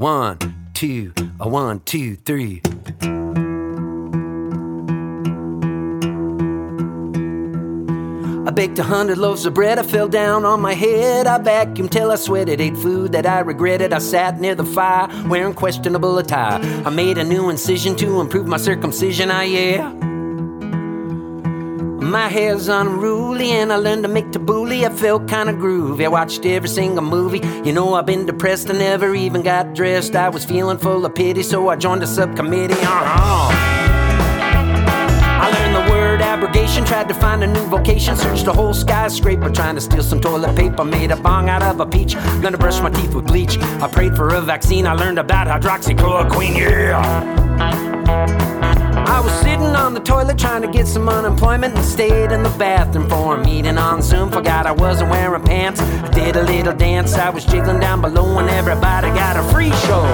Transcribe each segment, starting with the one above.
One, two, a one, two, three. I baked a hundred loaves of bread, I fell down on my head. I vacuumed till I sweated, ate food that I regretted. I sat near the fire, wearing questionable attire. I made a new incision to improve my circumcision, I yeah. My hair's unruly and I learned to make tabbouleh. I felt kinda groovy. I watched every single movie. You know, I've been depressed. I never even got dressed. I was feeling full of pity, so I joined a subcommittee. Uh-huh. I learned the word abrogation, tried to find a new vocation. Searched the whole skyscraper, trying to steal some toilet paper. Made a bong out of a peach. Gonna brush my teeth with bleach. I prayed for a vaccine. I learned about hydroxychloroquine. Yeah. I was sitting on the toilet trying to get some unemployment and stayed in the bathroom for a meeting on Zoom. Forgot I wasn't wearing pants. I did a little dance. I was jiggling down below and everybody got a free show.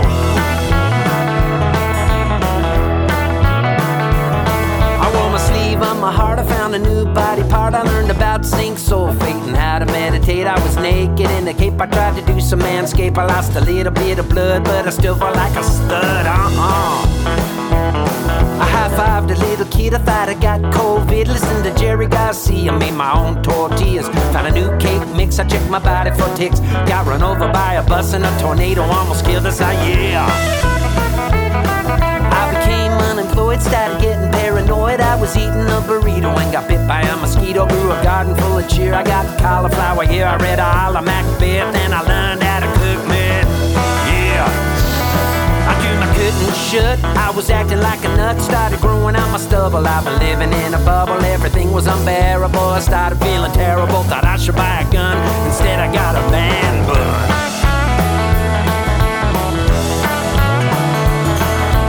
I wore my sleeve on my heart. I found a new body part. I learned about zinc sulfate and how to meditate. I was naked in the cape. I tried to do some manscape. I lost a little bit of blood, but I still felt like a stud. Uh-uh. I high fived a little kid, I thought I got COVID. Listen to Jerry Garcia, made my own tortillas. Found a new cake mix, I checked my body for ticks. Got run over by a bus and a tornado almost killed us, ah, yeah. I became unemployed, started getting paranoid. I was eating a burrito and got bit by a mosquito. Grew a garden full of cheer. I got cauliflower here. I read all of Macbeth and I learned I was acting like a nut, started growing out my stubble. I've been living in a bubble, everything was unbearable. I started feeling terrible, thought I should buy a gun. Instead, I got a man bun.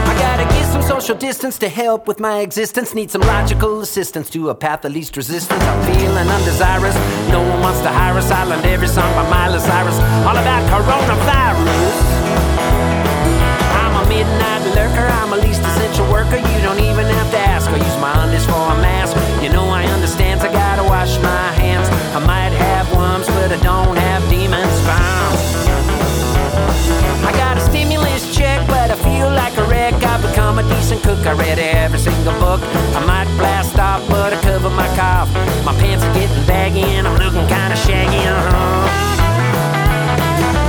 I gotta get some social distance to help with my existence. Need some logical assistance to a path of least resistance. I'm feeling undesirous. No one wants to hire us. I learned every song by Miley Cyrus, all about coronavirus. I might blast off, but I cover my cough. My pants are getting baggy and I'm looking kinda shaggy. Uh-huh.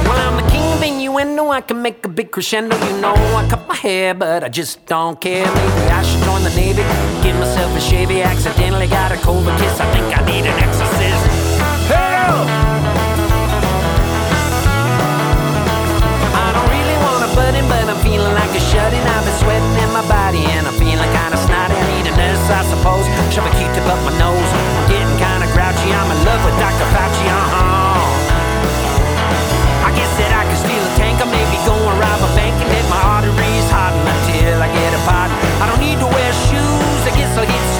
Well, I'm the king of innuendo. I can make a big crescendo. You know, I cut my hair, but I just don't care. Maybe I should join the Navy. Give myself a shavy. Accidentally got a COVID kiss. I think I need an exorcist. Help! But I'm feeling like a shut-in. I've been sweating in my body and I'm feeling kinda snotty. I I suppose. Shove a Q-tip up my nose. I'm getting kinda grouchy. I'm in love with Dr. Fauci. Uh-huh. I guess that I could steal a tank or maybe go and rob a bank and let my arteries harden until I get a pardon. I don't need to wear shoes. I guess I'll hit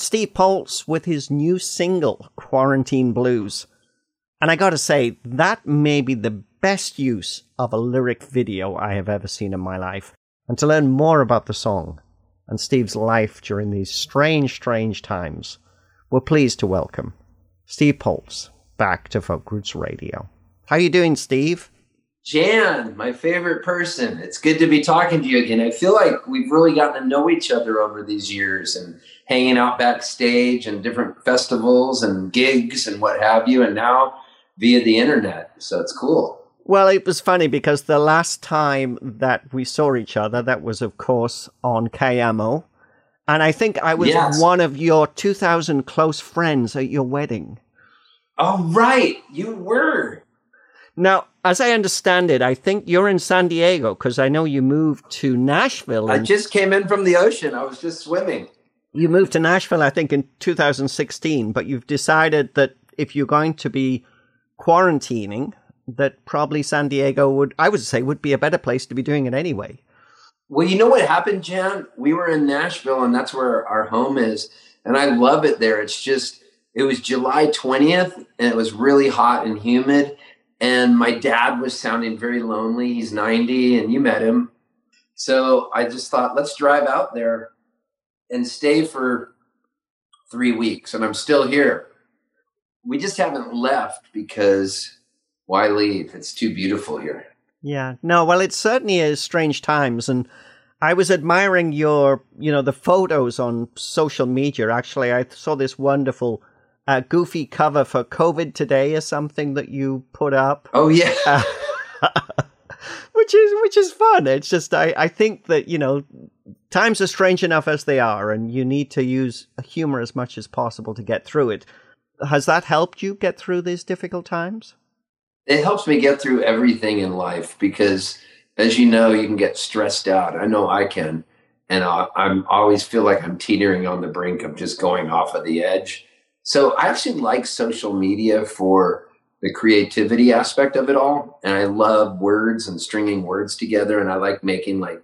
That's Steve Poltz with his new single, Quarantine Blues. And I gotta say, that may be the best use of a lyric video I have ever seen in my life. And to learn more about the song and Steve's life during these strange, strange times, we're pleased to welcome Steve Poltz back to Folk Roots Radio. How are you doing, Steve? Jan, my favorite person. It's good to be talking to you again. I feel like we've really gotten to know each other over these years and hanging out backstage and different festivals and gigs and what have you, and now via the internet. So it's cool. Well, it was funny because the last time that we saw each other, that was, of course, on Cayamo. And I think I was Yes. one of your 2,000 close friends at your wedding. Oh, right. You were. Now, as I understand it, I think you're in San Diego because I know you moved to Nashville. I just came in from the ocean. I was just swimming. You moved to Nashville, I think, in 2016, but you've decided that if you're going to be quarantining, that probably San Diego would, I would say, would be a better place to be doing it anyway. Well, you know what happened, Jan? We were in Nashville, and that's where our home is. And I love it there. It's just it was July 20th and it was really hot and humid. And my dad was sounding very lonely. He's 90 and you met him. So I just thought, let's drive out there and stay for three weeks. And I'm still here. We just haven't left because why leave? It's too beautiful here. Yeah. No, well, it certainly is strange times. And I was admiring your, you know, the photos on social media. Actually, I saw this wonderful uh, goofy cover for COVID today or something that you put up. Oh yeah. Uh, which is which is fun. It's just I, I think that, you know, times are strange enough as they are and you need to use humor as much as possible to get through it. Has that helped you get through these difficult times? It helps me get through everything in life because as you know, you can get stressed out. I know I can. And I, I'm always feel like I'm teetering on the brink of just going off of the edge so I actually like social media for the creativity aspect of it all. And I love words and stringing words together. And I like making like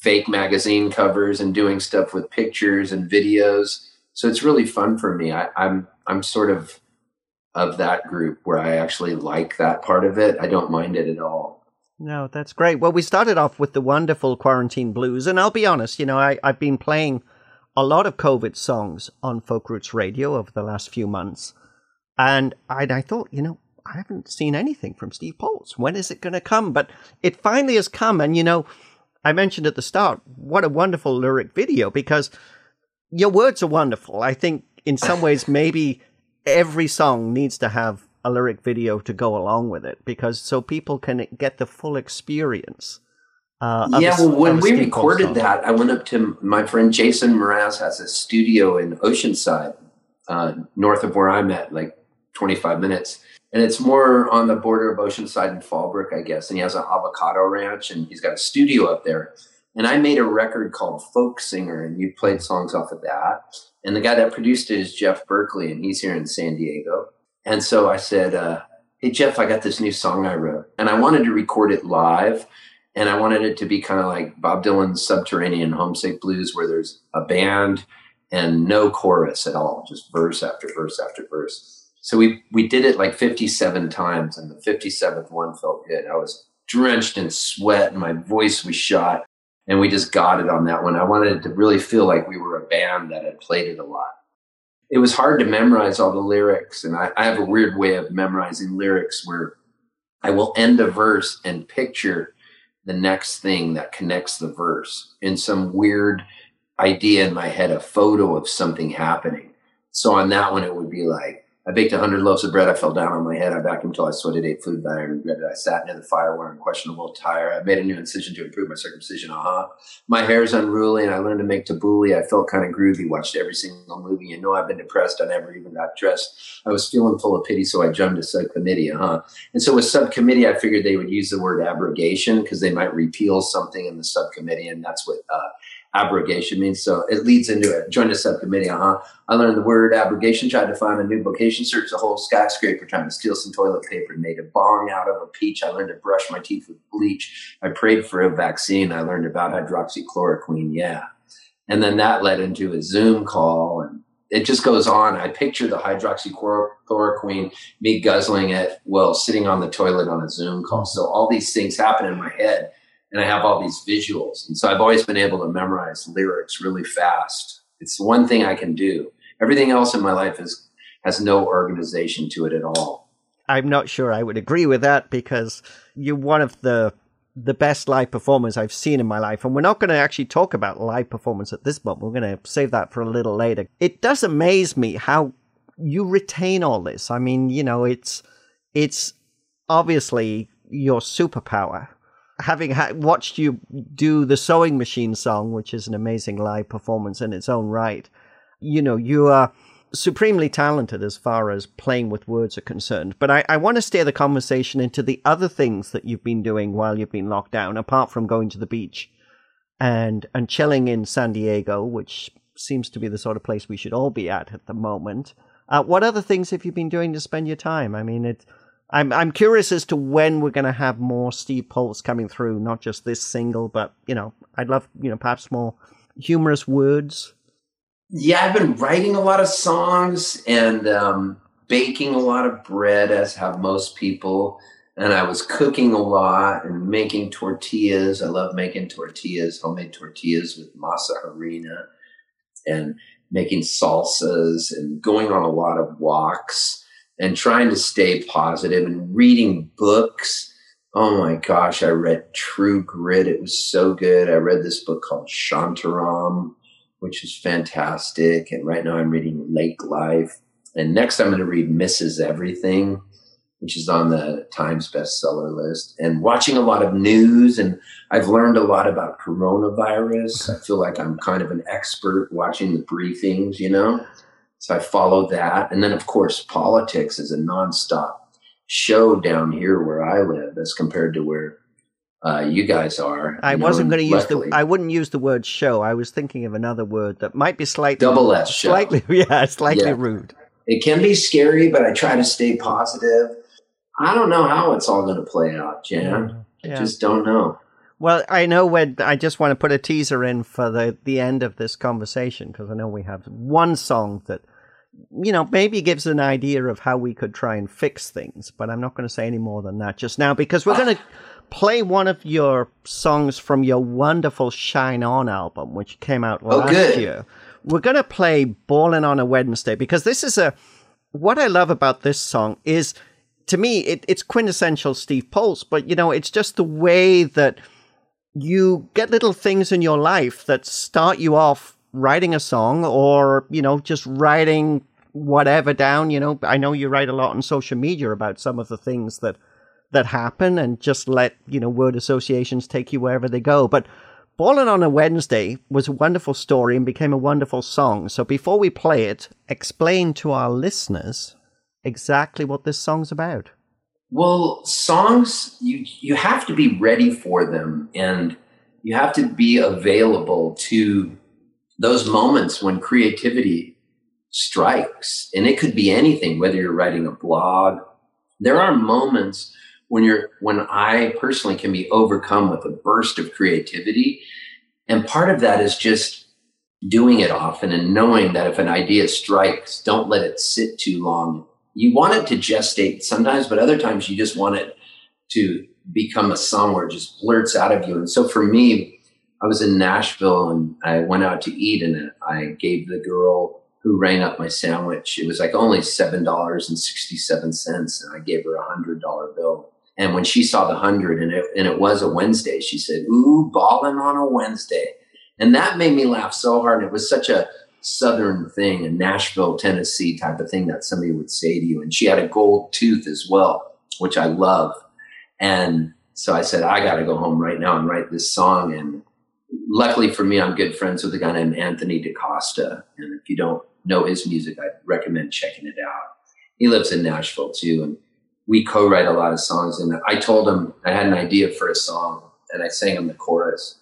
fake magazine covers and doing stuff with pictures and videos. So it's really fun for me. I, I'm I'm sort of of that group where I actually like that part of it. I don't mind it at all. No, that's great. Well, we started off with the wonderful quarantine blues, and I'll be honest, you know, I, I've been playing a lot of COVID songs on Folk Roots Radio over the last few months. And I, I thought, you know, I haven't seen anything from Steve Poltz. When is it going to come? But it finally has come. And, you know, I mentioned at the start, what a wonderful lyric video because your words are wonderful. I think in some ways, maybe every song needs to have a lyric video to go along with it because so people can get the full experience uh, yeah, well, when we recorded that, I went up to my friend Jason Mraz has a studio in Oceanside, uh, north of where I'm at, like 25 minutes. And it's more on the border of Oceanside and Fallbrook, I guess. And he has an avocado ranch and he's got a studio up there. And I made a record called Folk Singer, and you played songs off of that. And the guy that produced it is Jeff Berkley, and he's here in San Diego. And so I said, uh, Hey, Jeff, I got this new song I wrote, and I wanted to record it live and I wanted it to be kind of like Bob Dylan's Subterranean Homesick Blues, where there's a band and no chorus at all, just verse after verse after verse. So we we did it like 57 times, and the 57th one felt good. I was drenched in sweat, and my voice was shot, and we just got it on that one. I wanted it to really feel like we were a band that had played it a lot. It was hard to memorize all the lyrics, and I, I have a weird way of memorizing lyrics where I will end a verse and picture the next thing that connects the verse in some weird idea in my head, a photo of something happening. So on that one, it would be like, I baked a hundred loaves of bread. I fell down on my head. I vacuumed till I sweated, ate food that I regretted. I sat near the fire wearing questionable attire. I made a new incision to improve my circumcision. Uh-huh. My hair is unruly and I learned to make tabbouleh. I felt kind of groovy. Watched every single movie. You know, I've been depressed. I never even got dressed. I was feeling full of pity. So I jumped to subcommittee. Uh-huh. And so with subcommittee, I figured they would use the word abrogation because they might repeal something in the subcommittee. And that's what, uh, abrogation means. So it leads into it. Join a subcommittee. Uh huh. I learned the word abrogation, tried to find a new vocation, searched the whole skyscraper, trying to steal some toilet paper, made a bong out of a peach. I learned to brush my teeth with bleach. I prayed for a vaccine. I learned about hydroxychloroquine. Yeah. And then that led into a Zoom call and it just goes on. I picture the hydroxychloroquine, me guzzling it while sitting on the toilet on a Zoom call. So all these things happen in my head and I have all these visuals. And so I've always been able to memorize lyrics really fast. It's one thing I can do. Everything else in my life is has no organization to it at all. I'm not sure I would agree with that because you're one of the the best live performers I've seen in my life. And we're not going to actually talk about live performance at this moment. We're going to save that for a little later. It does amaze me how you retain all this. I mean, you know, it's it's obviously your superpower having ha- watched you do the sewing machine song, which is an amazing live performance in its own right, you know, you are supremely talented as far as playing with words are concerned. But I, I want to steer the conversation into the other things that you've been doing while you've been locked down, apart from going to the beach and and chilling in San Diego, which seems to be the sort of place we should all be at at the moment. Uh, what other things have you been doing to spend your time? I mean, it I'm I'm curious as to when we're going to have more Steve Poltz coming through, not just this single, but you know, I'd love you know perhaps more humorous words. Yeah, I've been writing a lot of songs and um, baking a lot of bread, as have most people. And I was cooking a lot and making tortillas. I love making tortillas, homemade tortillas with masa harina, and making salsas and going on a lot of walks and trying to stay positive and reading books. Oh my gosh, I read True Grit. It was so good. I read this book called Shantaram, which is fantastic. And right now I'm reading Lake Life. And next I'm going to read Mrs. Everything, which is on the Times bestseller list. And watching a lot of news. And I've learned a lot about coronavirus. I feel like I'm kind of an expert watching the briefings, you know? So I follow that. And then, of course, politics is a nonstop show down here where I live as compared to where uh, you guys are. I wasn't going to use the. I wouldn't use the word show. I was thinking of another word that might be slightly Double S show. slightly yeah, slightly Yeah. rude. it can be scary, but I try to stay positive. I don't know how it's all going to play out, Jan. I just don't know. Well, I know when I just want to put a teaser in for the the end of this conversation because I know we have one song that you know maybe gives an idea of how we could try and fix things, but I'm not going to say any more than that just now because we're going to play one of your songs from your wonderful Shine On album, which came out Oh, last good. year. We're going to play Ballin' on a Wednesday because this is a what I love about this song is to me it, it's quintessential Steve Poltz, but you know it's just the way that you get little things in your life that start you off writing a song or you know just writing whatever down you know i know you write a lot on social media about some of the things that that happen and just let you know word associations take you wherever they go but Ballin' on a Wednesday was a wonderful story and became a wonderful song. So before we play it, explain to our listeners exactly what this song's about. Well, songs you you have to be ready for them, and you have to be available to those moments when creativity strikes, and it could be anything. Whether you're writing a blog, there are moments when you're when I personally can be overcome with a burst of creativity, and part of that is just doing it often and knowing that if an idea strikes, don't let it sit too long you want it to gestate sometimes, but other times you just want it to become a song where it just blurts out of you. And so for me, I was in Nashville and I went out to eat and I gave the girl who rang up my sandwich, it was like only $7.67. And I gave her a hundred dollar bill. And when she saw the hundred and it, and it was a Wednesday, she said, ooh, balling on a Wednesday. And that made me laugh so hard. It was such a southern thing, a Nashville, Tennessee type of thing that somebody would say to you. And she had a gold tooth as well, which I love. And so I said, I got to go home right now and write this song. And luckily for me, I'm good friends with a guy named Anthony DaCosta. And if you don't know his music, I'd recommend checking it out. He lives in Nashville too. And we co-write a lot of songs. And I told him I had an idea for a song and I sang him the chorus,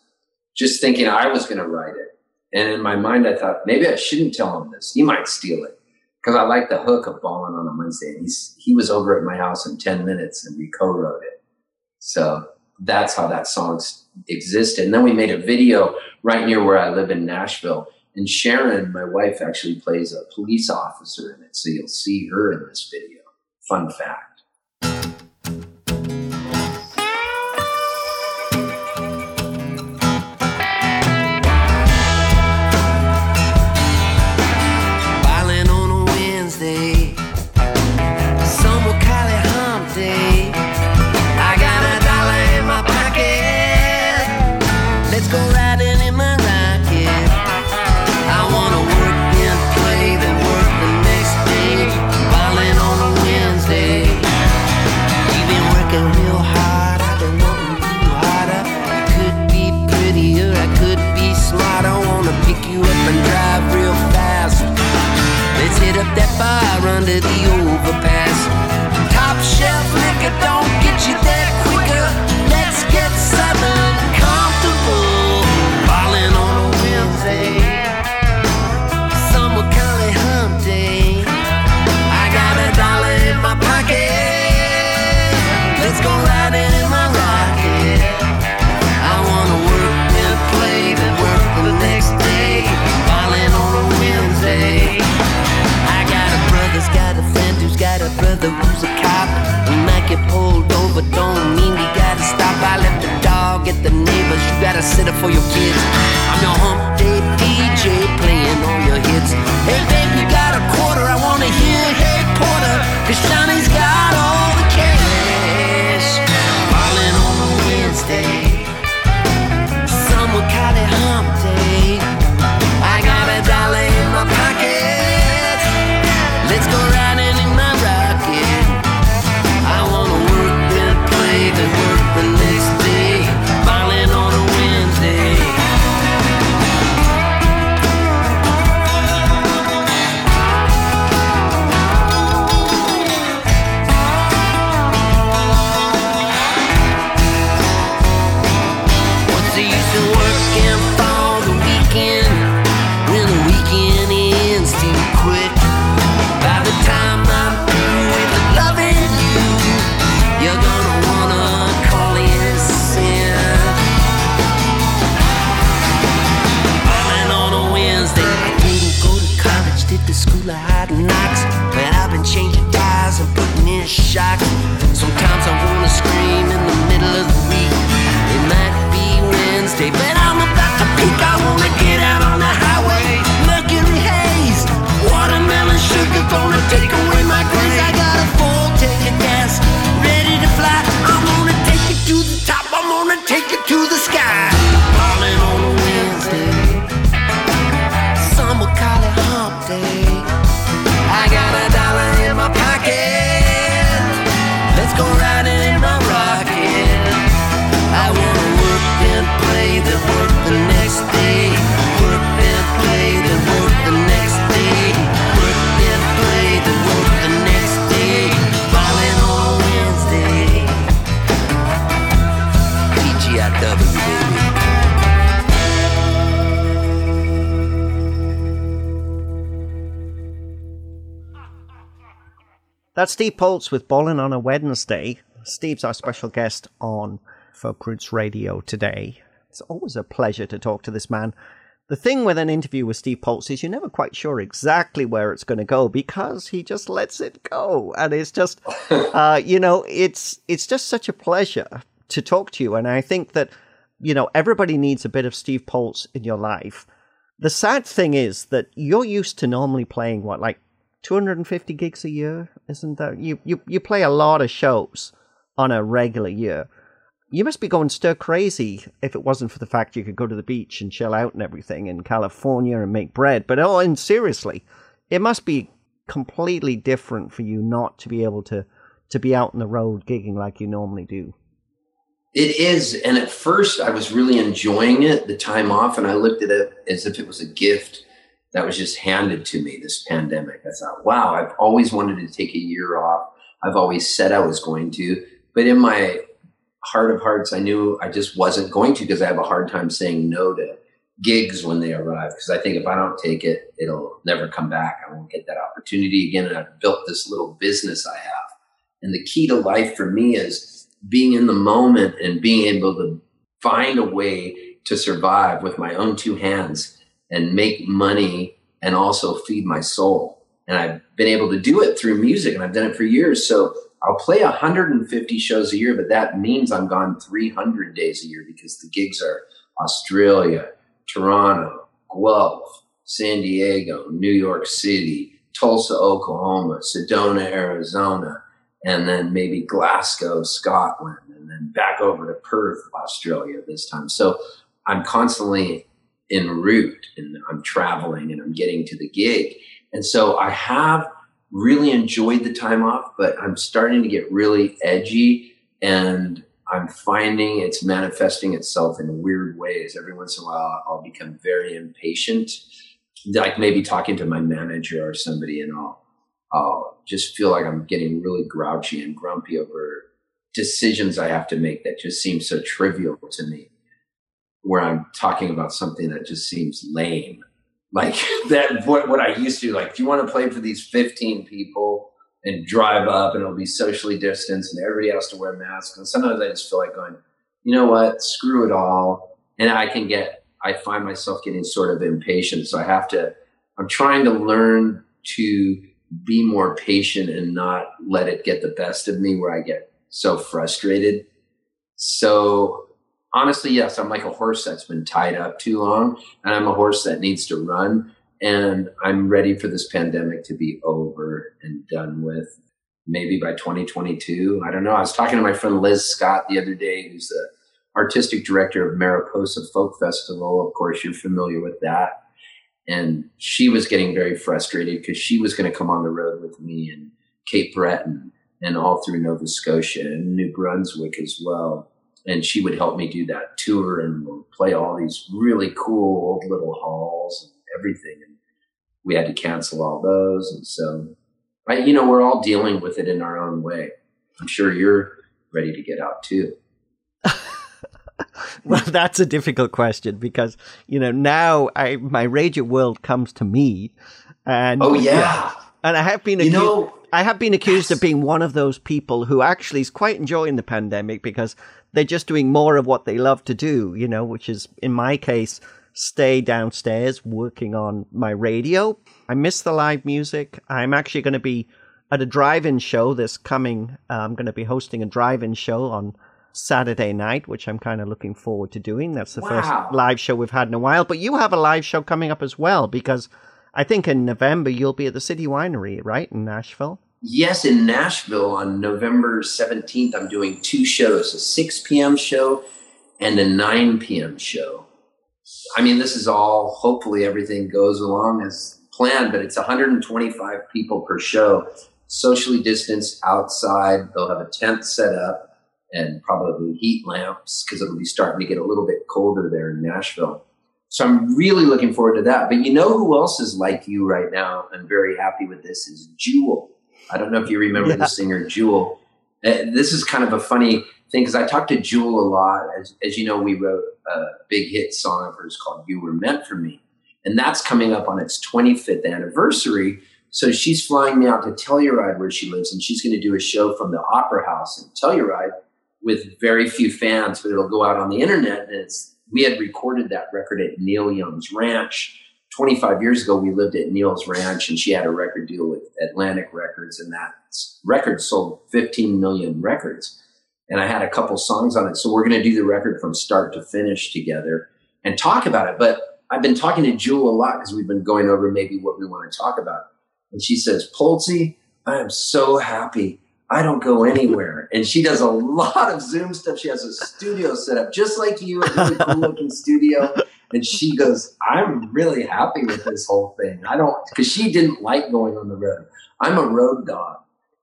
just thinking I was going to write it. And in my mind, I thought maybe I shouldn't tell him this. He might steal it because I like the hook of balling on a Wednesday. And he's he was over at my house in ten minutes, and we co-wrote it. So that's how that song existed. And then we made a video right near where I live in Nashville. And Sharon, my wife, actually plays a police officer in it, so you'll see her in this video. Fun fact. That's Steve Poltz with Ballin' on a Wednesday. Steve's our special guest on Folk Roots Radio today. It's always a pleasure to talk to this man. The thing with an interview with Steve Poltz is you're never quite sure exactly where it's going to go because he just lets it go, and it's just, uh, you know, it's it's just such a pleasure to talk to you. And I think that you know everybody needs a bit of Steve Poltz in your life. The sad thing is that you're used to normally playing what like 250 gigs a year, isn't that? You you you play a lot of shows on a regular year. You must be going stir crazy if it wasn't for the fact you could go to the beach and chill out and everything in California and make bread. But oh, and seriously, it must be completely different for you not to be able to to be out on the road gigging like you normally do. It is. And at first, I was really enjoying it, the time off, and I looked at it as if it was a gift that was just handed to me this pandemic. I thought, wow, I've always wanted to take a year off. I've always said I was going to. But in my heart of hearts, I knew I just wasn't going to because I have a hard time saying no to gigs when they arrive. Because I think if I don't take it, it'll never come back. I won't get that opportunity again. And I've built this little business I have. And the key to life for me is being in the moment and being able to find a way to survive with my own two hands and make money and also feed my soul. And I've been able to do it through music and I've done it for years. So I'll play 150 shows a year, but that means I'm gone 300 days a year because the gigs are Australia, Toronto, Guelph, San Diego, New York City, Tulsa, Oklahoma, Sedona, Arizona, and then maybe Glasgow, Scotland, and then back over to Perth, Australia this time. So I'm constantly en route and I'm traveling and I'm getting to the gig. And so I have really enjoyed the time off, but I'm starting to get really edgy and I'm finding it's manifesting itself in weird ways. Every once in a while, I'll become very impatient, like maybe talking to my manager or somebody, and I'll, I'll just feel like I'm getting really grouchy and grumpy over decisions I have to make that just seem so trivial to me where I'm talking about something that just seems lame. Like that, what, what I used to like, if you want to play for these 15 people and drive up and it'll be socially distanced and everybody has to wear masks. And sometimes I just feel like going, you know what, screw it all. And I can get, I find myself getting sort of impatient. So I have to, I'm trying to learn to be more patient and not let it get the best of me where I get so frustrated. So honestly, yes, I'm like a horse that's been tied up too long, and I'm a horse that needs to run. And I'm ready for this pandemic to be over and done with. Maybe by 2022. I don't know. I was talking to my friend Liz Scott the other day, who's the artistic director of Mariposa Folk Festival. Of course, you're familiar with that. And she was getting very frustrated because she was going to come on the road with me and Cape Breton and all through Nova Scotia and New Brunswick as well. And she would help me do that tour and we'll play all these really cool old little halls and everything. And we had to cancel all those. And so, I, you know, we're all dealing with it in our own way. I'm sure you're ready to get out too. well, that's a difficult question because you know now I my radio world comes to me, and oh yeah, and I have been you know I have been accused yes. of being one of those people who actually is quite enjoying the pandemic because they're just doing more of what they love to do, you know, which is in my case stay downstairs working on my radio. I miss the live music. I'm actually going to be at a drive-in show this coming. Uh, I'm going to be hosting a drive-in show on Saturday night, which I'm kind of looking forward to doing. That's the wow. first live show we've had in a while. But you have a live show coming up as well because I think in November you'll be at the City Winery, right, in Nashville? Yes, in Nashville on November 17th, I'm doing two shows a 6 p.m. show and a 9 p.m. show. I mean, this is all, hopefully, everything goes along as planned, but it's 125 people per show, socially distanced outside. They'll have a tent set up and probably heat lamps because it'll be starting to get a little bit colder there in Nashville. So I'm really looking forward to that. But you know who else is like you right now and very happy with this is Jewel. I don't know if you remember yeah. the singer Jewel. Uh, this is kind of a funny thing because I talked to Jewel a lot. As, as you know, we wrote a big hit song of hers called You Were Meant for Me. And that's coming up on its 25th anniversary. So she's flying me out to Telluride where she lives, and she's going to do a show from the Opera House in Telluride with very few fans, but it'll go out on the internet. And it's we had recorded that record at Neil Young's ranch 25 years ago. We lived at Neil's ranch, and she had a record deal with Atlantic Records, and that record sold 15 million records. And I had a couple songs on it, so we're going to do the record from start to finish together and talk about it. But I've been talking to Jewel a lot because we've been going over maybe what we want to talk about. And she says, Polsey, I am so happy I don't go anywhere. And she does a lot of Zoom stuff. She has a studio set up just like you, a really cool looking studio. And she goes, I'm really happy with this whole thing. I don't, because she didn't like going on the road. I'm a road dog.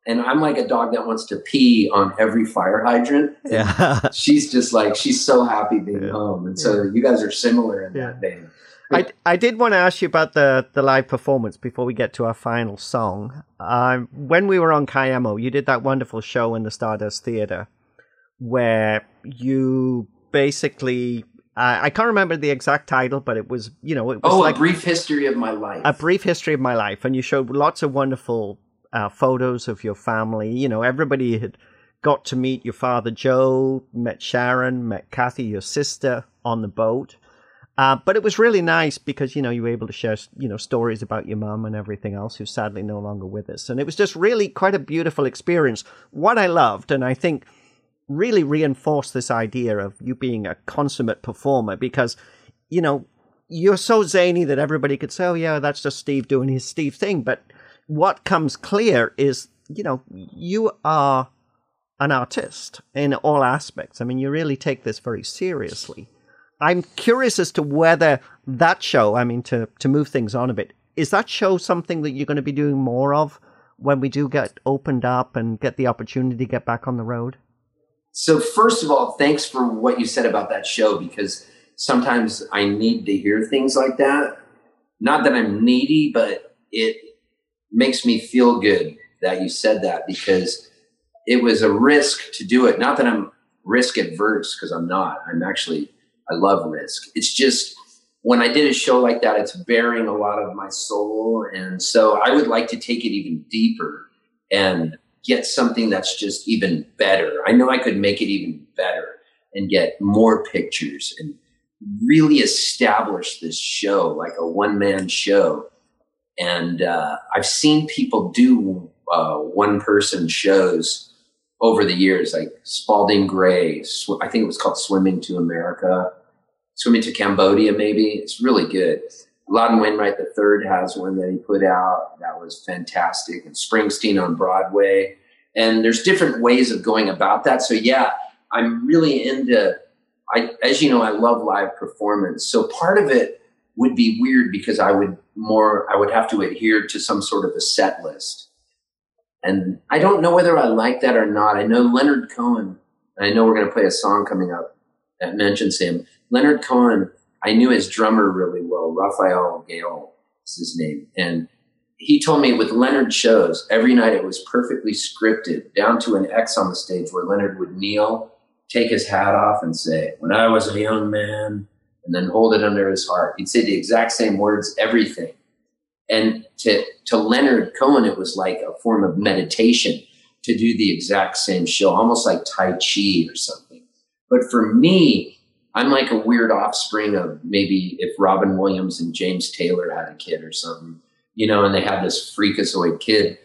And I'm like a dog that wants to pee on every fire hydrant. Yeah. she's just like, she's so happy being yeah. home. And so you guys are similar in yeah. that vein. I, I did want to ask you about the, the live performance before we get to our final song. Um, when we were on Cayamo, you did that wonderful show in the Stardust Theatre where you basically I can't remember the exact title, but it was you know it was oh like a brief history of my life. A brief history of my life, and you showed lots of wonderful uh, photos of your family. You know, everybody had got to meet your father Joe, met Sharon, met Kathy, your sister, on the boat. Uh, but it was really nice because you know you were able to share you know stories about your mum and everything else, who's sadly no longer with us, and it was just really quite a beautiful experience. What I loved, and I think really reinforced this idea of you being a consummate performer because you know you're so zany that everybody could say, "Oh yeah, that's just Steve doing his Steve thing," but what comes clear is you know you are an artist in all aspects. I mean, you really take this very seriously I'm curious as to whether that show, I mean, to, to move things on a bit, is that show something that you're going to be doing more of when we do get opened up and get the opportunity to get back on the road? So, first of all, thanks for what you said about that show because sometimes I need to hear things like that. Not that I'm needy, but it makes me feel good that you said that because it was a risk to do it. Not that I'm risk adverse because I'm not. I'm actually I love risk. It's just when I did a show like that, it's bearing a lot of my soul. And so I would like to take it even deeper and get something that's just even better. I know I could make it even better and get more pictures and really establish this show like a one man show And uh, I've seen people do uh, one person shows over the years, like Spalding Gray. Sw- I think it was called Swimming to America, Swimming to Cambodia, maybe. It's really good. Loudon Wainwright III has one that he put out that was fantastic, and Springsteen on Broadway. And there's different ways of going about that. So yeah, I'm really into. I, as you know, I love live performance. So part of it would be weird because I would more, I would have to adhere to some sort of a set list. And I don't know whether I like that or not. I know Leonard Cohen, I know we're going to play a song coming up that mentions him. Leonard Cohen, I knew his drummer really well, Rafael Gayol is his name. And he told me with Leonard shows, every night it was perfectly scripted, down to an X on the stage where Leonard would kneel, take his hat off, and say, When I was a young man, and then hold it under his heart. He'd say the exact same words, everything. And to, to Leonard Cohen, it was like a form of meditation to do the exact same show, almost like Tai Chi or something. But for me, I'm like a weird offspring of maybe if Robin Williams and James Taylor had a kid or something, you know, and they had this freakazoid kid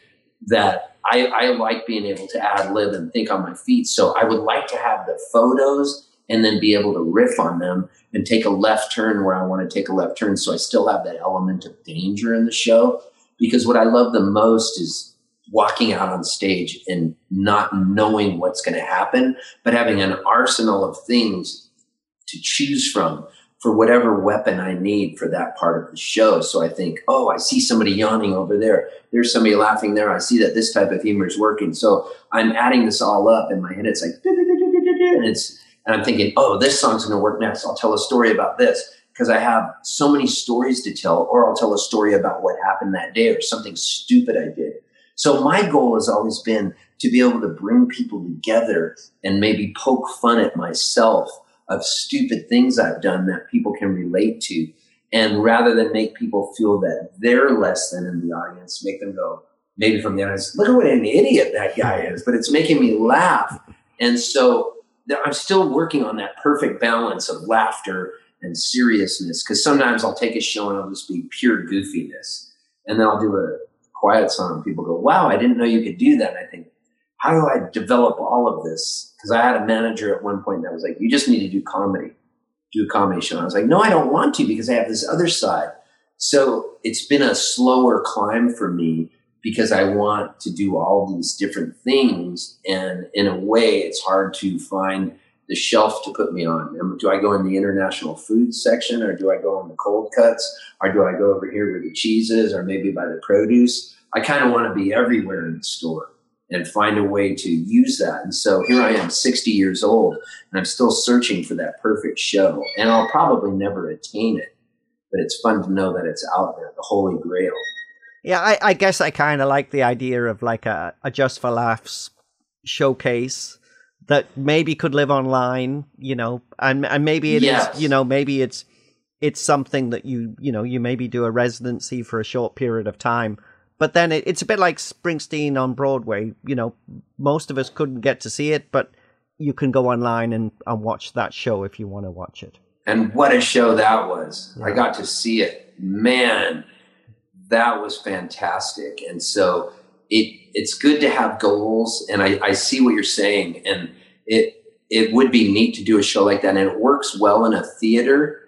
that I, I like being able to ad lib and think on my feet. So I would like to have the photos and then be able to riff on them and take a left turn where I want to take a left turn. So I still have that element of danger in the show. Because what I love the most is walking out on stage and not knowing what's going to happen, but having an arsenal of things to choose from for whatever weapon I need for that part of the show. So I think, oh, I see somebody yawning over there. There's somebody laughing there. I see that this type of humor is working. So I'm adding this all up in my head. It's like, and it's and I'm thinking, oh, this song's going to work next. I'll tell a story about this because I have so many stories to tell, or I'll tell a story about what happened that day or something stupid I did. So my goal has always been to be able to bring people together and maybe poke fun at myself of stupid things I've done that people can relate to. And rather than make people feel that they're less than in the audience, make them go, maybe from the audience, look at what an idiot that guy is, but it's making me laugh. And so I'm still working on that perfect balance of laughter and seriousness because sometimes I'll take a show and I'll just be pure goofiness. And then I'll do a quiet song people go, wow, I didn't know you could do that. And I think, how do I develop all of this? Because I had a manager at one point that was like, you just need to do comedy, do a comedy show. And I was like, no, I don't want to because I have this other side. So it's been a slower climb for me because I want to do all these different things. And in a way, it's hard to find the shelf to put me on. Um, do I go in the international food section or do I go in the cold cuts or do I go over here where the cheese is or maybe by the produce? I kind of want to be everywhere in the store and find a way to use that. And so here I am, 60 years old, and I'm still searching for that perfect show. And I'll probably never attain it, but it's fun to know that it's out there, the holy grail. Yeah, I, I guess I kind of like the idea of like a, a just for laughs showcase that maybe could live online, you know, and and maybe it yes. is, you know, maybe it's it's something that you you know you maybe do a residency for a short period of time, but then it, it's a bit like Springsteen on Broadway. You know, most of us couldn't get to see it, but you can go online and, and watch that show if you want to watch it. And what a show that was! Yeah. I got to see it, man that was fantastic. And so it it's good to have goals. And I, I see what you're saying. And it it would be neat to do a show like that. And it works well in a theater.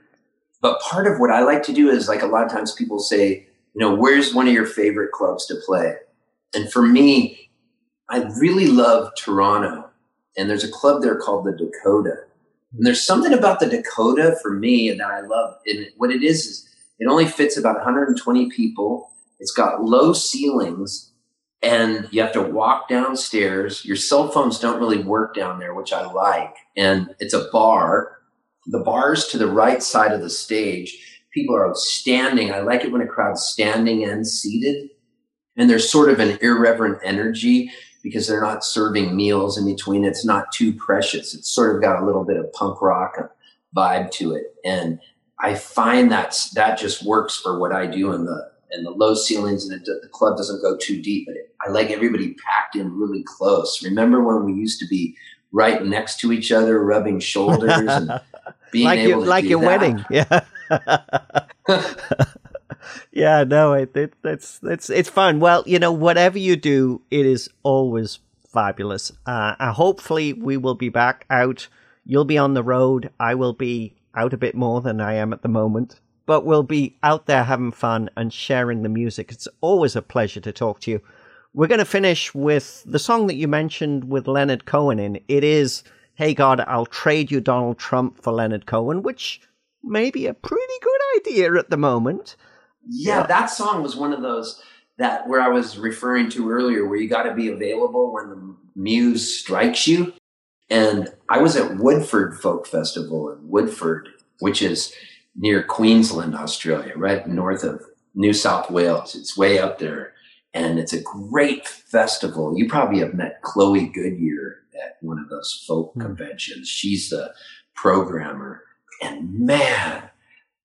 But part of what I like to do is like a lot of times people say, you know, where's one of your favorite clubs to play? And for me, I really love Toronto. And there's a club there called the Dakota. And there's something about the Dakota for me that I love. And what it is is it only fits about 120 people. It's got low ceilings and you have to walk downstairs. Your cell phones don't really work down there, which I like. And it's a bar. The bar's to the right side of the stage. People are standing. I like it when a crowd's standing and seated. And there's sort of an irreverent energy because they're not serving meals in between. It's not too precious. It's sort of got a little bit of punk rock vibe to it. And I find that that just works for what I do in the in the low ceilings and it, the club doesn't go too deep. But it, I like everybody packed in really close. Remember when we used to be right next to each other, rubbing shoulders and being like able your, to like your that. wedding, yeah. yeah, no, it, it it's it's it's fun. Well, you know, whatever you do, it is always fabulous. Uh, uh, hopefully, we will be back out. You'll be on the road. I will be out a bit more than I am at the moment, but we'll be out there having fun and sharing the music. It's always a pleasure to talk to you. We're going to finish with the song that you mentioned with Leonard Cohen in. It is Hey God, I'll trade you Donald Trump for Leonard Cohen, which may be a pretty good idea at the moment. Yeah, yeah. that song was one of those that where I was referring to earlier, where you got to be available when the muse strikes you. And I was at Woodford Folk Festival in Woodford, which is near Queensland, Australia, right north of New South Wales. It's way up there. And it's a great festival. You probably have met Chloe Goodyear at one of those folk mm. conventions. She's the programmer. And man,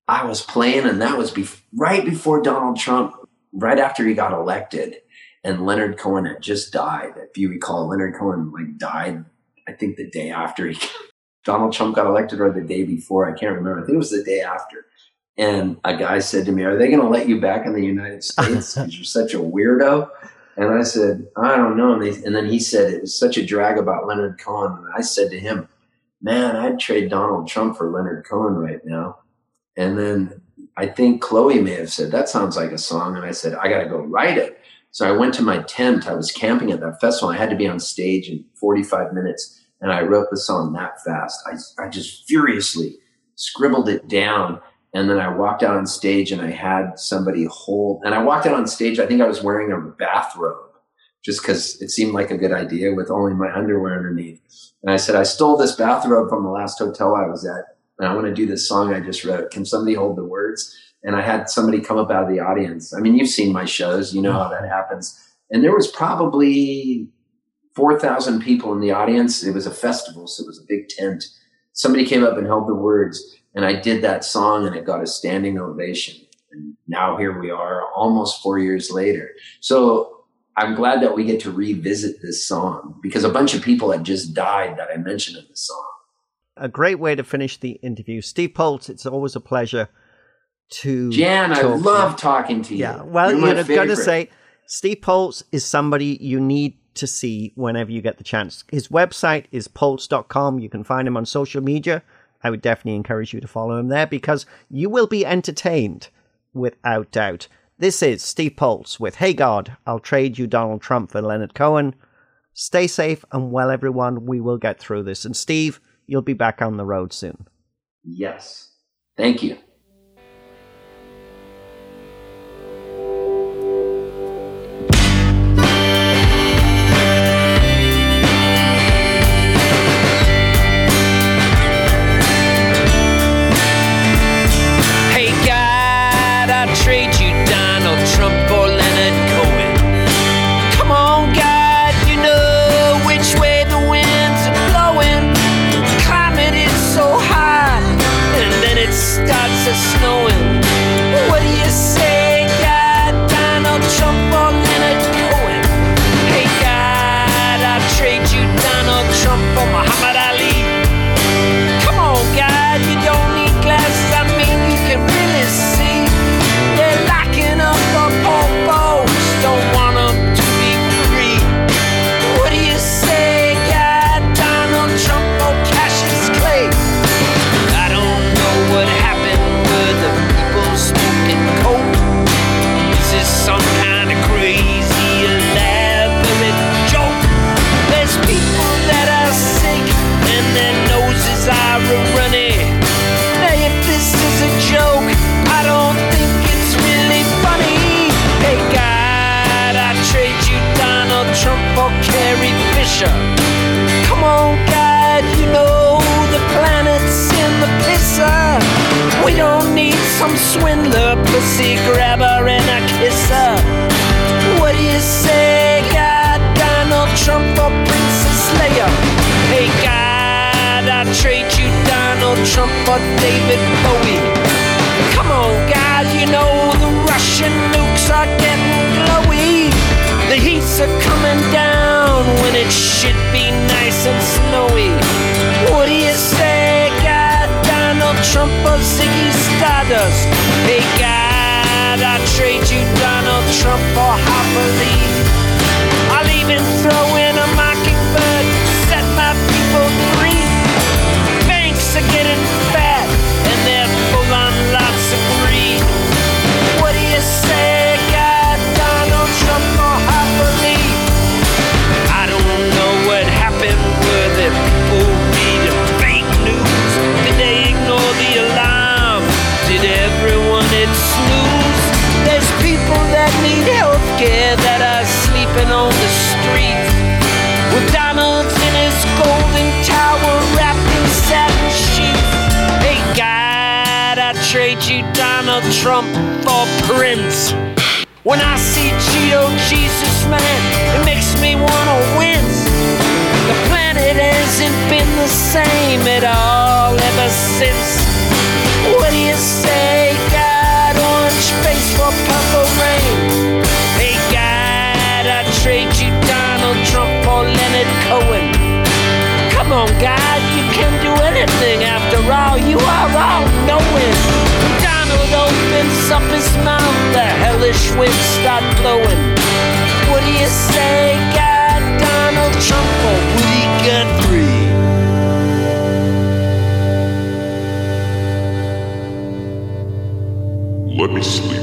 I was playing, and that was be- right before Donald Trump, right after he got elected. And Leonard Cohen had just died. If you recall, Leonard Cohen like died, I think the day after he Donald Trump got elected or the day before. I can't remember. I think it was the day after. And a guy said to me, Are they going to let you back in the United States because you're such a weirdo? And I said, I don't know. And, they, and, then he said, It was such a drag about Leonard Cohen. And I said to him, Man, I'd trade Donald Trump for Leonard Cohen right now. And then I think Chloe may have said, That sounds like a song. And I said, I got to go write it. So I went to my tent. I was camping at that festival. I had to be on stage in 45 minutes. And I wrote the song that fast. I, I just furiously scribbled it down and then I walked out on stage and I had somebody hold, and I walked out on stage. I think I was wearing a bathrobe just because it seemed like a good idea with only my underwear underneath. And I said, I stole this bathrobe from the last hotel I was at, and I want to do this song I just wrote. Can somebody hold the words? And I had somebody come up out of the audience. I mean, you've seen my shows, you know how that happens. And there was probably 4,000 people in the audience. It was a festival, so it was a big tent. Somebody came up and held the words and I did that song and it got a standing ovation. And now here we are almost four years later. So I'm glad that we get to revisit this song because a bunch of people had just died that I mentioned in the song. A great way to finish the interview. Steve Poltz, it's always a pleasure to. Jan, I love talking to you. Yeah, well, You're, you're going to say Steve Poltz is somebody you need to see whenever you get the chance. His website is poltz.com. You can find him on social media I would definitely encourage you to follow him there because you will be entertained without doubt. This is Steve Poltz with Hey God, I'll trade you Donald Trump for Leonard Cohen. Stay safe and well, everyone. We will get through this. And Steve, you'll be back on the road soon. Yes. Thank you. pressure. Come on, God, you know the planet's in the pisser. We don't need some swindler, pussy grabber, and a kisser. What do you say, God, Donald Trump or Princess Leia? Hey, God, I trade you Donald Trump or David Bowie. Come on, God, you know the Russian nukes are getting glowy. The heat's are coming down when it should be nice and snowy. What do you say, God, Donald Trump or Ziggy Stardust? Hey, God, I trade you Donald Trump for Harper Lee. I'll even throw When I see Cheeto Jesus, man, it makes me wanna wince. The planet hasn't been the same at all ever since. got blowing. What do you say, God Donald Trump a week and three? Let me sleep.